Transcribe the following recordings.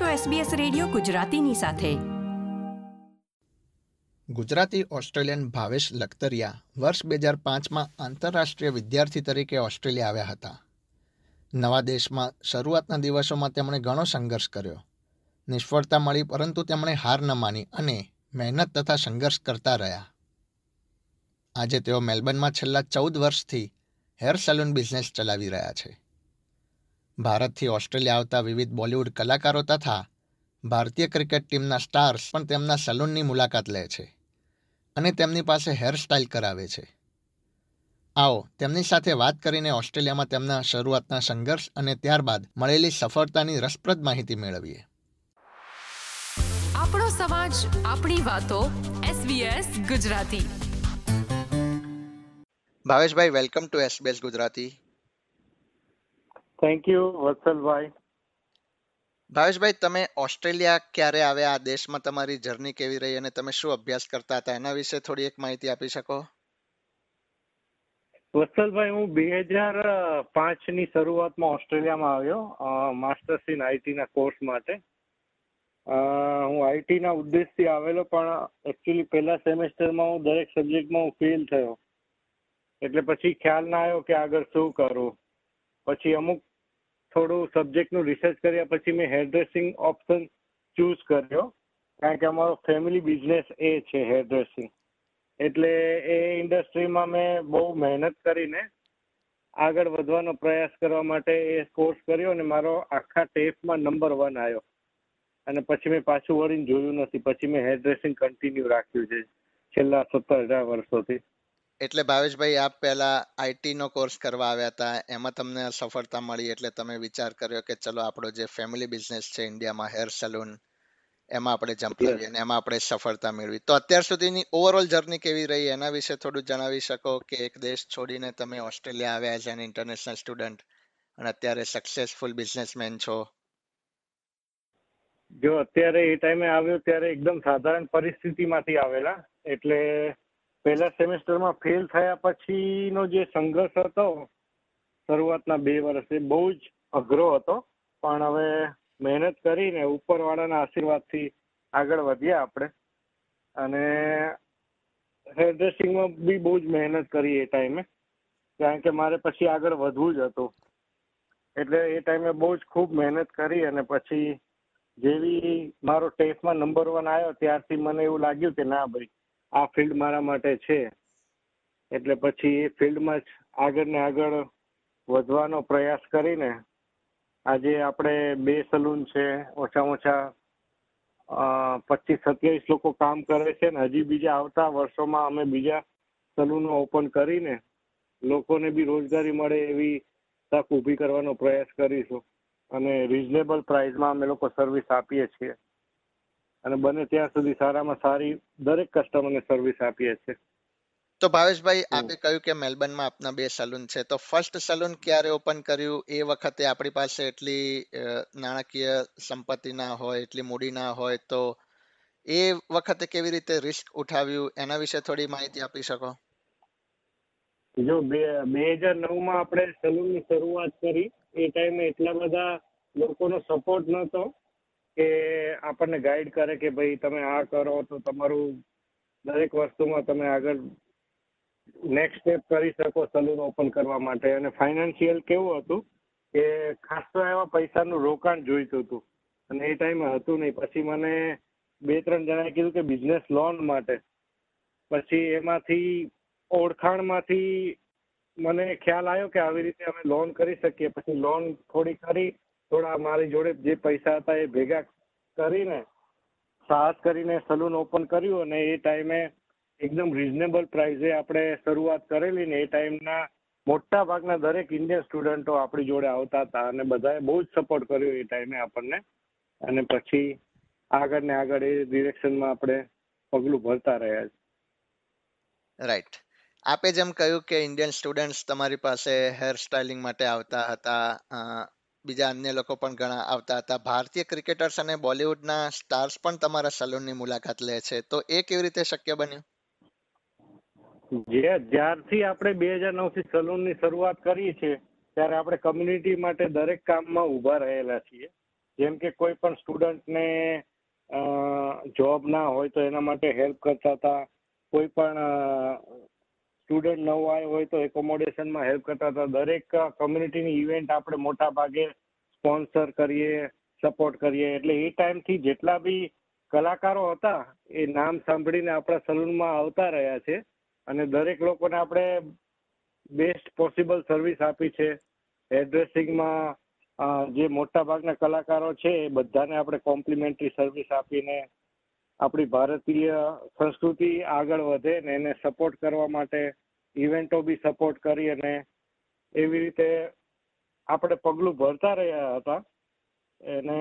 છો SBS radio ગુજરાતીની સાથે. ગુજરાતી ઓસ્ટ્રેલિયન ભાવેશ લખતરિયા વર્ષ બે હજાર પાંચમાં આંતરરાષ્ટ્રીય વિદ્યાર્થી તરીકે ઓસ્ટ્રેલિયા આવ્યા હતા. નવા દેશમાં શરૂઆતના દિવસોમાં તેમણે ઘણો સંઘર્ષ કર્યો. નિષ્ફળતા મળી પરંતુ તેમણે હાર ન માની અને મહેનત તથા સંઘર્ષ કરતા રહ્યા. આજે તેઓ મેલબર્નમાં છેલ્લા ચૌદ વર્ષથી હેર સલૂન બિઝનેસ ચલાવી રહ્યા છે. ભારતથી ઓસ્ટ્રેલિયા આવતા વિવિધ બોલિવૂડ કલાકારો તથા ભારતીય ક્રિકેટ ટીમના સ્ટાર્સ પણ તેમના સલૂનની મુલાકાત લે છે અને તેમની પાસે હેરસ્ટાઇલ કરાવે છે. આવો તેમની સાથે વાત કરીને ઓસ્ટ્રેલિયામાં તેમના શરૂઆતના સંઘર્ષ અને ત્યારબાદ મળેલી સફળતાની રસપ્રદ માહિતી મેળવીએ. આપણો સમાજ આપણી વાતો SBS Gujarati. Bhaveshbhai welcome to SBS Gujarati. Thank you Vatsalbhai Bhaveshbhai તમે ઓસ્ટ્રેલિયા ક્યારે આવ્યા? આ દેશમાં તમારી જર્ની કેવી રહી અને તમે શું અભ્યાસ કરતા હતા? એના વિશે થોડી એક માહિતી આપી શકો? વત્સલભાઈ હું બે હજાર પાંચની શરૂઆતમાં ઓસ્ટ્રેલિયામાં આવ્યો માસ્ટર્સ ઇન આઈટી ના કોર્સ માટે. હું આઈટી ના ઉદ્દેશથી આવેલો પણ એકચ્યુઅલી પહેલા સેમેસ્ટરમાં હું દરેક સબ્જેક્ટમાં હું ફેલ થયો. એટલે પછી ખ્યાલ ના આવ્યો કે આગળ શું કરું. પછી અમુક થોડું સબ્જેક્ટનું રિસર્ચ કર્યા પછી મેં હેર ડ્રેસિંગ ઓપ્શન ચૂઝ કર્યો. કારણ કે અમારો ફેમિલી બિઝનેસ એ છે હેર ડ્રેસિંગ એટલે એ ઇન્ડસ્ટ્રીમાં મેં બહુ મહેનત કરીને આગળ વધવાનો પ્રયાસ કરવા માટે એ કોર્સ કર્યો અને મારો આખા ટેફમાં નંબર વન આવ્યો. અને પછી મેં પાછું વળીને જોયું નથી. પછી મેં હેર ડ્રેસિંગ કન્ટિન્યુ રાખ્યું છે છેલ્લા સત્તર અઢાર વર્ષોથી. એટલે ભાવેશભાઈ આપ પહેલા આઈટી નો કોર્સ કરવા આવ્યા હતા. એમાં તમને સફળતા મળી એટલે તમે વિચાર કર્યો કે ચલો આપણો જે ફેમિલી બિઝનેસ છે ઇન્ડિયામાં હેર સલૂન એમાં આપણે જમ્પ કરીએ અને એમાં આપણે સફળતા મેળવી. તો અત્યાર સુધીની ઓવરઓલ જર્ની કેવી રહી? એના વિશે થોડું જણાવી શકો કે એક દેશ છોડીને તમે ઓસ્ટ્રેલિયા આવ્યા એઝ એન ઇન્ટરનેશનલ સ્ટુડન્ટ અને અત્યારે સક્સેસફુલ બિઝનેસમેન છો. જો અત્યારે એ ટાઈમે આવ્યો ત્યારે એકદમ સાધારણ પરિસ્થિતિમાંથી આવેલા. એટલે પહેલા સેમેસ્ટરમાં ફેલ થયા પછીનો જે સંઘર્ષ હતો, શરૂઆતના બે વર્ષે બહુ જ અઘરો હતો. પણ હવે મહેનત કરીને ઉપરવાળાના આશીર્વાદથી આગળ વધ્યા આપણે. અને હેર ડ્રેસિંગમાં બી બહુ જ મહેનત કરી એ ટાઈમે. કારણ કે મારે પછી આગળ વધવું જ હતું. એટલે એ ટાઈમે બહુ જ ખૂબ મહેનત કરી અને પછી જેવી મારો ટેસ્ટમાં નંબર વન આવ્યો ત્યારથી મને એવું લાગ્યું કે ના ભાઈ આ ફિલ્ડ મારા માટે છે. એટલે પછી એ ફિલ્ડમાં જ આગળ ને આગળ વધવાનો પ્રયાસ કરીને આજે આપણે બે સલૂન છે, ઓછામાં ઓછા પચીસ સત્યાવીસ લોકો કામ કરે છે ને હજી બીજા આવતા વર્ષોમાં અમે બીજા સલૂનો ઓપન કરીને લોકોને બી રોજગારી મળે એવી તક ઊભી કરવાનો પ્રયાસ કરીશું. અને રિઝનેબલ પ્રાઇસમાં અમે લોકો સર્વિસ આપીએ છીએ. અને બને ત્યાં સુધી સારામાં સારી દરેક કસ્ટમરને સર્વિસ આપીએ છીએ. તો ભાવેશભાઈ આપે કહ્યું કે મેલબર્નમાં આપના બે સલૂન છે. તો ફર્સ્ટ સલૂન ક્યારે ઓપન કર્યું? એ વખતે આપણી પાસે એટલી નાણાકીય સંપત્તિ ના હોય એટલી મૂડી ના હોય તો એ વખતે કેવી રીતે રિસ્ક ઉઠાવ્યું? એના વિશે થોડી માહિતી આપી શકો? જો બે બે હજાર નવમાં આપણે સલૂનની શરૂઆત કરી. એ ટાઈમે એટલા બધા લોકોનો સપોર્ટ નહોતો. કે આપણને ગાઈડ કરે કે ભાઈ તમે આ કરો તો તમારું દરેક વસ્તુમાં તમે આગળ નેક્સ્ટ સ્ટેપ કરી શકો સલૂન ઓપન કરવા માટે. અને ફાઇનાન્શિયલ કેવું હતું કે ખાસા એવા પૈસાનું રોકાણ જોઈતું હતું. અને એ ટાઈમે હતું નહીં. પછી મને બે ત્રણ જણાએ કીધું કે બિઝનેસ લોન માટે. પછી એમાંથી ઓળખાણમાંથી મને ખ્યાલ આવ્યો કે આવી રીતે અમે લોન કરી શકીએ. પછી લોન થોડી કરી થોડા મારી જોડે જે પૈસા હતા એ ભેગા કરીને સાહસ કરીને સલૂન ઓપન કર્યું અને એ ટાઈમે એકદમ રિઝનેબલ પ્રાઇઝે આપણે શરૂઆત કરેલી ને એ ટાઈમના મોટા ભાગના દરેક ઇન્ડિયન સ્ટુડન્ટો આપણી જોડે આવતા હતા અને બધાએ બહુ જ સપોર્ટ કર્યો એ ટાઈમે આપણને. અને પછી આગળ ને આગળ એ ડિરેક્શનમાં આપણે પગલું ભરતા રહ્યા છે રાઈટ આપે જેમ કહ્યું કે ઇન્ડિયન સ્ટુડન્ટ્સ તમારી પાસે હેર સ્ટાઇલિંગ માટે આવતા હતા બીજા અન્ય લોકો પણ ઘણા આવતા હતા. ભારતીય ક્રિકેટર્સ અને બોલિવૂડના સ્ટાર્સ પણ તમારા સલૂનની મુલાકાત લે છે. તો એ કેવી રીતે શક્ય બન્યું? જે જ્યારથી આપણે બે હજાર નવથી સલૂનની શરૂઆત કરી છે, ત્યારે આપણે કમ્યુનિટી માટે દરેક કામમાં ઊભા રહેલા છીએ. જેમ કે કોઈ પણ સ્ટુડન્ટને જોબ ના હોય તો એના માટે હેલ્પ કરતા હતા. કોઈ પણ સ્ટુડન્ટ નવો આવ્યો હોય તો એકોમોડેશનમાં હેલ્પ કરતા હતા. દરેક કમ્યુનિટીની ઇવેન્ટ આપણે મોટા ભાગે સ્પોન્સર કરીએ સપોર્ટ કરીએ. એટલે એ ટાઈમથી જેટલા બી કલાકારો હતા, એ નામ સાંભળીને આપણા સલૂનમાં આવતા રહ્યા છે. અને દરેક લોકોને આપણે બેસ્ટ પોસિબલ સર્વિસ આપી છે. હેરડ્રેસિંગમાં જે મોટા ભાગના કલાકારો છે, એ બધાને આપણે કોમ્પ્લિમેન્ટરી સર્વિસ આપીને આપણી ભારતીય સંસ્કૃતિ આગળ વધે ને એને સપોર્ટ કરવા માટે ઇવેન્ટો બી સપોર્ટ કરી અને એવી રીતે આપણે પગલું ભરતા રહ્યા હતા. અને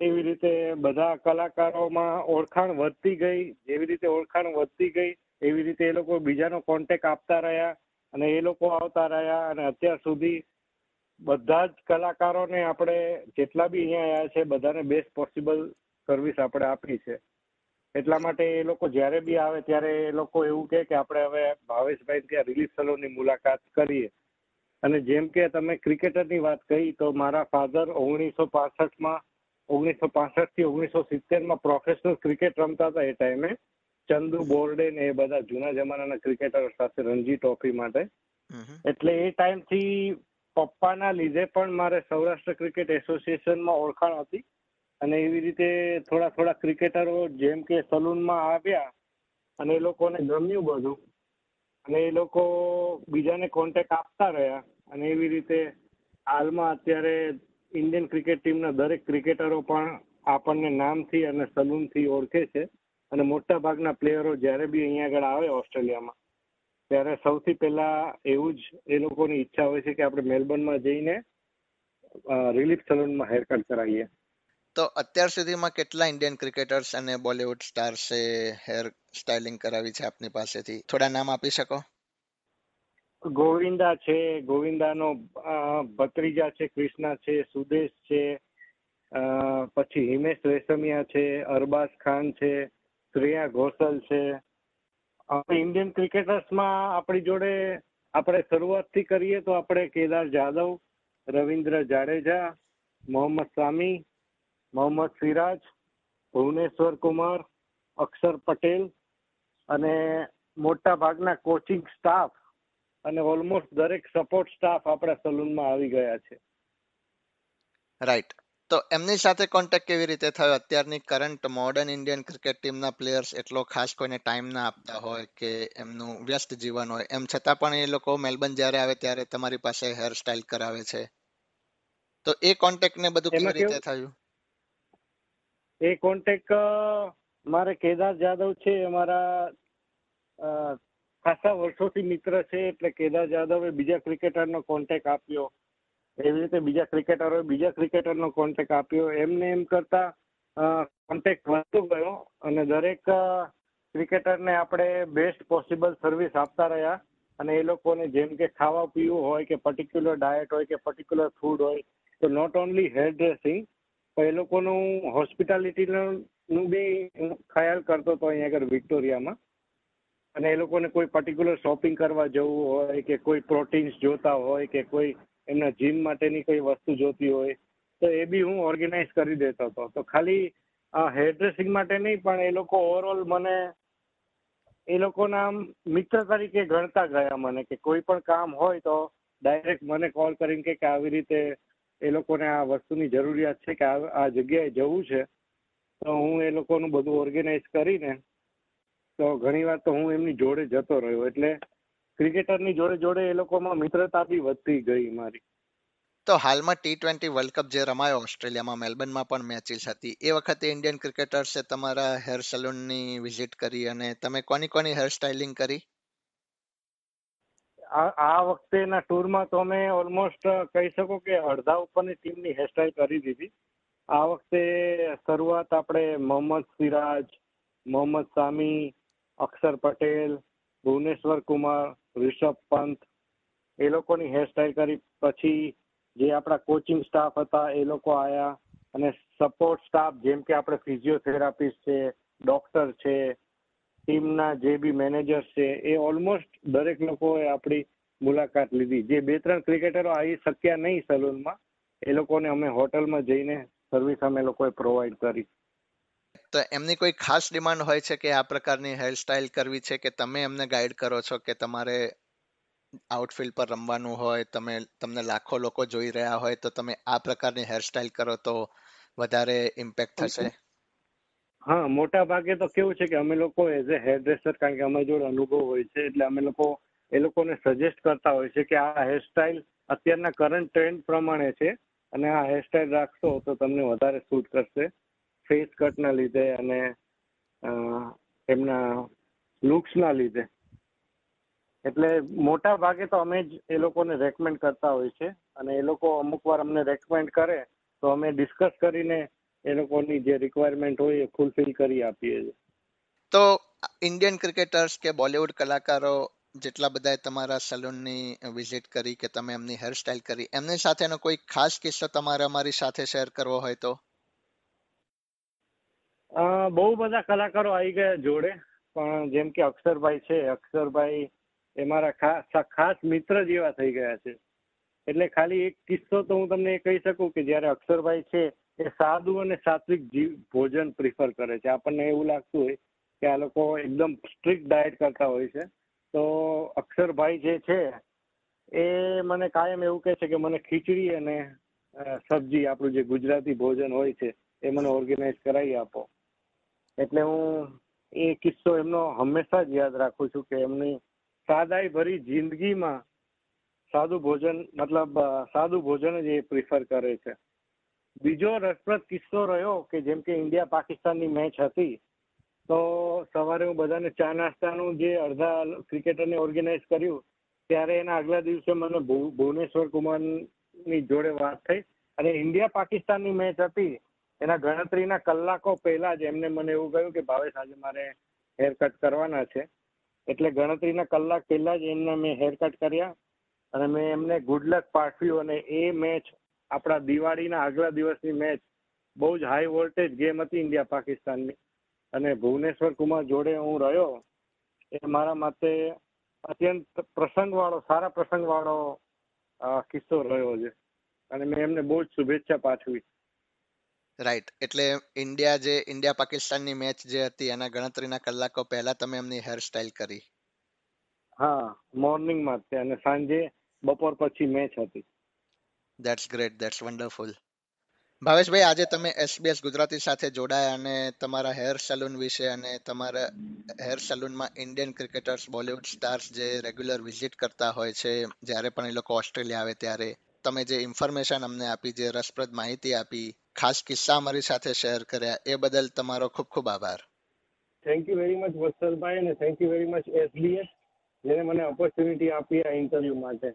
એવી રીતે બધા કલાકારોમાં ઓળખાણ વધતી ગઈ, જેવી રીતે ઓળખાણ વધતી ગઈ, એવી રીતે એ લોકો બીજાનો કોન્ટેક આપતા રહ્યા અને એ લોકો આવતા રહ્યા અને અત્યાર સુધી બધા જ કલાકારોને આપણે જેટલા બી અહીંયા આવ્યા છે બધાને બેસ્ટ પોસિબલ સર્વિસ આપણે આપી છે. એટલા માટે એ લોકો જ્યારે બી આવે ત્યારે એ લોકો એવું કહે કે આપણે હવે ભાવેશભાઈ ત્યાં રિલીફ સલોની મુલાકાત કરીએ. અને જેમ કે તમે ક્રિકેટરની વાત કહી તો મારા ફાધર ઓગણીસો પાસઠમાં ઓગણીસો પાસઠથી ઓગણીસો સિત્તેરમાં પ્રોફેશનલ ક્રિકેટ રમતા હતા એ ટાઈમે ચંદુ બોર્ડે ને એ બધા જૂના જમાનાના ક્રિકેટરો સાથે રણજી ટ્રોફી માટે. એટલે એ ટાઈમથી પપ્પાના લીધે પણ મારે સૌરાષ્ટ્ર ક્રિકેટ એસોસિએશનમાં ઓળખાણ હતી. અને એવી રીતે થોડા થોડા ક્રિકેટરો જેમ કે સલૂનમાં આવ્યા અને એ લોકોને ગમ્યું બધું. અને એ લોકો બીજાને કોન્ટેક્ટ આપતા રહ્યા. અને એવી રીતે હાલમાં અત્યારે ઇન્ડિયન ક્રિકેટ ટીમના દરેક ક્રિકેટરો પણ આપણને નામથી અને સલૂનથી ઓળખે છે. અને મોટા ભાગના પ્લેયરો જ્યારે બી અહીંયા આગળ આવે ઓસ્ટ્રેલિયામાં, ત્યારે સૌથી પહેલા એવું જ એ લોકોની ઈચ્છા હોય છે કે આપણે મેલબર્નમાં જઈને રિલીફ સલૂનમાં હેરકટ કરાવીએ. તો અત્યાર સુધીમાં કેટલા ઇન્ડિયન ક્રિકેટર્સ અને બોલિવૂડ સ્ટાર્સે હેર સ્ટાઇલિંગ કરાવી છે આપની પાસેથી? થોડા નામ આપી શકો? ગોવિંદા છે, ગોવિંદાનો ભત્રીજા છે, કૃષ્ણા છે, સુદેશ છે પછી હિમેશ રેશમિયા છે, અરબાઝ ખાન છે, શ્રેયા ઘોષલ છે. ઇન્ડિયન ક્રિકેટર્સમાં આપણી જોડે આપણે શરૂઆતથી કરીએ તો આપણે કેદાર જાદવ, રવિન્દ્ર જાડેજા, મોહમ્મદ સામી મોહમ્મદ સિરાજ ભુવનેશ્વર કુમાર અક્ષર પટેલ અને મોટા ભાગના કોચિંગ સ્ટાફ અને ઓલમોસ્ટ દરેક સપોર્ટ સ્ટાફ આપણા સલૂનમાં આવી ગયા છે. રાઈટ તો એમની સાથે કોન્ટેક્ટ કેવી રીતે થયો? અત્યારની કરંટ મોડર્ન ઇન્ડિયન ક્રિકેટ ટીમના પ્લેયર્સ એટલો ખાસ કોઈને ટાઈમ ના આપતા હોય કે એમનું વ્યસ્ત જીવન હોય? એમ છતાં પણ એ લોકો મેલબર્ન જ્યારે આવે ત્યારે તમારી પાસે હેર સ્ટાઇલ કરાવે છે. તો એ કોન્ટેક્ટ ને બધું કેવી રીતે થયું? એ કોન્ટેક મારે કેદાર જાદવ છે અમારા ખાસા વર્ષોથી મિત્ર છે, એટલે કેદાર જાદવે બીજા ક્રિકેટરનો કોન્ટેક આપ્યો. એવી રીતે બીજા ક્રિકેટરોએ બીજા ક્રિકેટરનો કોન્ટેક આપ્યો. એમને એમ કરતા કોન્ટેક્ટ વધતો ગયો અને દરેક ક્રિકેટરને આપણે બેસ્ટ પોસિબલ સર્વિસ આપતા રહ્યા. અને એ લોકોને જેમ કે ખાવા પીવું હોય કે પર્ટિક્યુલર ડાયટ હોય કે પર્ટિક્યુલર ફૂડ હોય, તો નોટ ઓનલી હેર ડ્રેસિંગ પણ એ લોકોનું હોસ્પિટાલિટીનું બી ખ્યાલ કરતો હતો અહીંયા આગળ વિક્ટોરિયામાં. અને એ લોકોને કોઈ પર્ટિક્યુલર શોપિંગ કરવા જવું હોય કે કોઈ પ્રોટીન્સ જોતા હોય કે કોઈ એમના જીમ માટેની કોઈ વસ્તુ જોતી હોય, તો એ બી હું ઓર્ગેનાઇઝ કરી દેતો હતો. તો ખાલી હેર ડ્રેસિંગ માટે નહીં, પણ એ લોકો ઓવરઓલ મને એ લોકોના મિત્ર તરીકે ગણતા ગયા મને કે કોઈ પણ કામ હોય તો ડાયરેક્ટ મને કોલ કરીને કે આવી રીતે એ લોકોને આ વસ્તુની જરૂરિયાત છે કે આ જગ્યાએ જવું છે, તો હું એ લોકોનું બધું ઓર્ગેનાઇઝ કરીને, તો ઘણી વાર તો હું એમની જોડે જતો રહ્યો. એટલે ક્રિકેટરની જોડે જોડે એ લોકોમાં મિત્રતા બી વધતી ગઈ મારી. તો હાલમાં ટી ટ્વેન્ટી વર્લ્ડ કપ જે રમાયો ઓસ્ટ્રેલિયામાં, મેલબર્નમાં પણ મેચિસ હતી. એ વખતે ઇન્ડિયન ક્રિકેટર્સે તમારા હેર સલૂનની વિઝિટ કરી અને તમે કોની કોની હેર સ્ટાઇલિંગ કરી? આ વખતેના ટૂરમાં તો અમે ઓલમોસ્ટ કહી શકો કે અડધા ઉપરની ટીમની હેરસ્ટાઇલ કરી દીધી. આ વખતે શરૂઆત આપણે મોહમ્મદ સિરાજ, મોહમ્મદ સામી, અક્ષર પટેલ, ભુવનેશ્વર કુમાર, ઋષભ પંત, એ લોકોની હેરસ્ટાઈલ કરી. પછી જે આપણા કોચિંગ સ્ટાફ હતા એ લોકો આવ્યા અને સપોર્ટ સ્ટાફ જેમ કે આપણે ફિઝિયોથેરાપિસ્ટ છે ડોક્ટર છે ટીમના જે બી મેનેજર છે એ ઓલમોસ્ટ દરેક લોકોએ આપણી મુલાકાત લીધી. જે બે ત્રણ ક્રિકેટરો આવી શક્યા નહીં સલૂનમાં એ લોકોને અમે હોટલમાં જઈને સર્વિસ અમે લોકોએ પ્રોવાઈડ કરી. તો એમની કોઈ ખાસ ડિમાન્ડ હોય છે કે આ પ્રકારની હેરસ્ટાઇલ કરવી છે કે તમે એમને ગાઈડ કરો છો કે તમારે આઉટફિલ્ડ પર રમવાનું હોય તમે તમને લાખો લોકો જોઈ રહ્યા હોય તો તમે આ પ્રકારની હેરસ્ટાઇલ કરો તો વધારે ઇમ્પેક્ટ થશે? હા મોટા ભાગે તો કેવું છે કે અમે લોકો એઝ અ હેર ડ્રેસર કારણ કે અમારી જોડે અનુભવ હોય છે, એટલે અમે લોકો, એ લોકોને સજેસ્ટ કરતા હોય છે કે આ હેરસ્ટાઇલ અત્યારના કરંટ ટ્રેન્ડ પ્રમાણે છે અને આ હેરસ્ટાઇલ રાખશો તો તમને વધારે સૂટ કરશે. ફેસ કટના લીધે અને એમના લુક્સના લીધે. એટલે મોટા ભાગે તો અમે જ એ લોકોને રેકમેન્ડ કરતા હોય છે અને એ લોકો અમુક વાર અમને રેકમેન્ડ કરે તો અમે ડિસ્કસ કરીને એ લોકોની જે રિક્વાયરમેન્ટ હોય એ ફૂલફિલ કરી આપીએ છીએ. તો ઇન્ડિયન ક્રિકેટર્સ કે બોલિવૂડ કલાકારો જેટલા બધાએ તમારા સલૂનની વિઝિટ કરી કે તમે એમની હેરસ્ટાઇલ કરી એમની સાથેનો કોઈ ખાસ કિસ્સો તમારે અમારી સાથે શેર કરવો હોય તો? અ, બહુ બધા કલાકારો આવી ગયા જોડે પણ જેમ કે અક્ષરભાઈ છે અક્ષરભાઈ એ મારા ખાસ ખાસ મિત્ર જેવા થઈ ગયા છે. એટલે ખાલી એક કિસ્સો તો હું તમને એ કહી શકું કે જ્યારે અક્ષરભાઈ છે એ સાદું અને સાત્વિક જીવ, ભોજન પ્રિફર કરે છે. આપણને એવું લાગતું હોય કે આ લોકો એકદમ સ્ટ્રિક્ટ ડાયટ કરતા હોય છે. તો અક્ષરભાઈ જે છે, એ મને કાયમ એવું કહે છે કે મને ખીચડી અને સબ્જી, આપણું જે ગુજરાતી ભોજન હોય છે, એ મને ઓર્ગેનાઇઝ કરાવી આપો. એટલે હું એ કિસ્સો એમનો હંમેશા જ યાદ રાખું છું કે એમની સાદાઈ ભરી જિંદગીમાં સાદું ભોજન, મતલબ સાદું ભોજન જ એ પ્રિફર કરે છે. બીજો રસપ્રદ કિસ્સો રહ્યો કે જેમ કે ઇન્ડિયા પાકિસ્તાનની મેચ હતી, તો સવારે હું બધાને ચા નાસ્તાનું જે અડધા ક્રિકેટરને ઓર્ગેનાઇઝ કર્યું, ત્યારે એના આગલા દિવસે મને ભુવનેશ્વર કુમારની જોડે વાત થઈ. અને ઇન્ડિયા પાકિસ્તાનની મેચ હતી, એના ગણતરીના કલાકો પહેલા જ એમને મને એવું કહ્યું કે ભાવેશ, આજે મારે હેર કટ કરવાના છે. એટલે ગણતરીના કલાક પહેલા જ એમને મેં હેર કટ કર્યા અને મેં એમને ગુડ લક પાઠવ્યું અને એ મેચ આપણા દિવાળીના આગલા દિવસની મેચ બહુ જ હાઈ વોલ્ટેજ ગેમ હતી ઇન્ડિયા પાકિસ્તાનની. અને ભુવનેશ્વર કુમાર જોડે હું રહ્યો એ મારા માટે અત્યંત પ્રસંગવાળો સારા પ્રસંગવાળો કિસ્સો રહ્યો છે. અને મેં એમને બહુ જ શુભેચ્છા પાઠવી. રાઈટ એટલે ઇન્ડિયા જે ઇન્ડિયા પાકિસ્તાનની મેચ જે હતી એના ગણતરીના કલાકો પહેલા તમે એમની હેરસ્ટાઇલ કરી. હા મોર્નિંગમાં જ અને સાંજે બપોર પછી મેચ હતી. That's great that's wonderful Bhaveshbhai, આજે તમે એસબીએસ ગુજરાતી સાથે જોડાયા અને તમારા હેર સલૂન વિશે અને તમારા હેર સલૂનમાં ઇન્ડિયન ક્રિકેટર્સ બોલિવૂડ સ્ટાર્સ જે રેગ્યુલર વિઝિટ કરતા હોય છે, જ્યારે પણ એ લોકો ઓસ્ટ્રેલિયા આવે ત્યારે તમે જે ઇન્ફોર્મેશન અમને આપી, જે રસપ્રદ માહિતી આપી, ખાસ કિસ્સા અમારી સાથે શેર કર્યા, એ બદલ તમારો ખૂબ ખૂબ આભાર. Thank you very much Vatsalbhai, અને thank you very much SBS જેને મને ઓપોર્ચ્યુનિટી આપી આ ઇન્ટરવ્યુ માટે.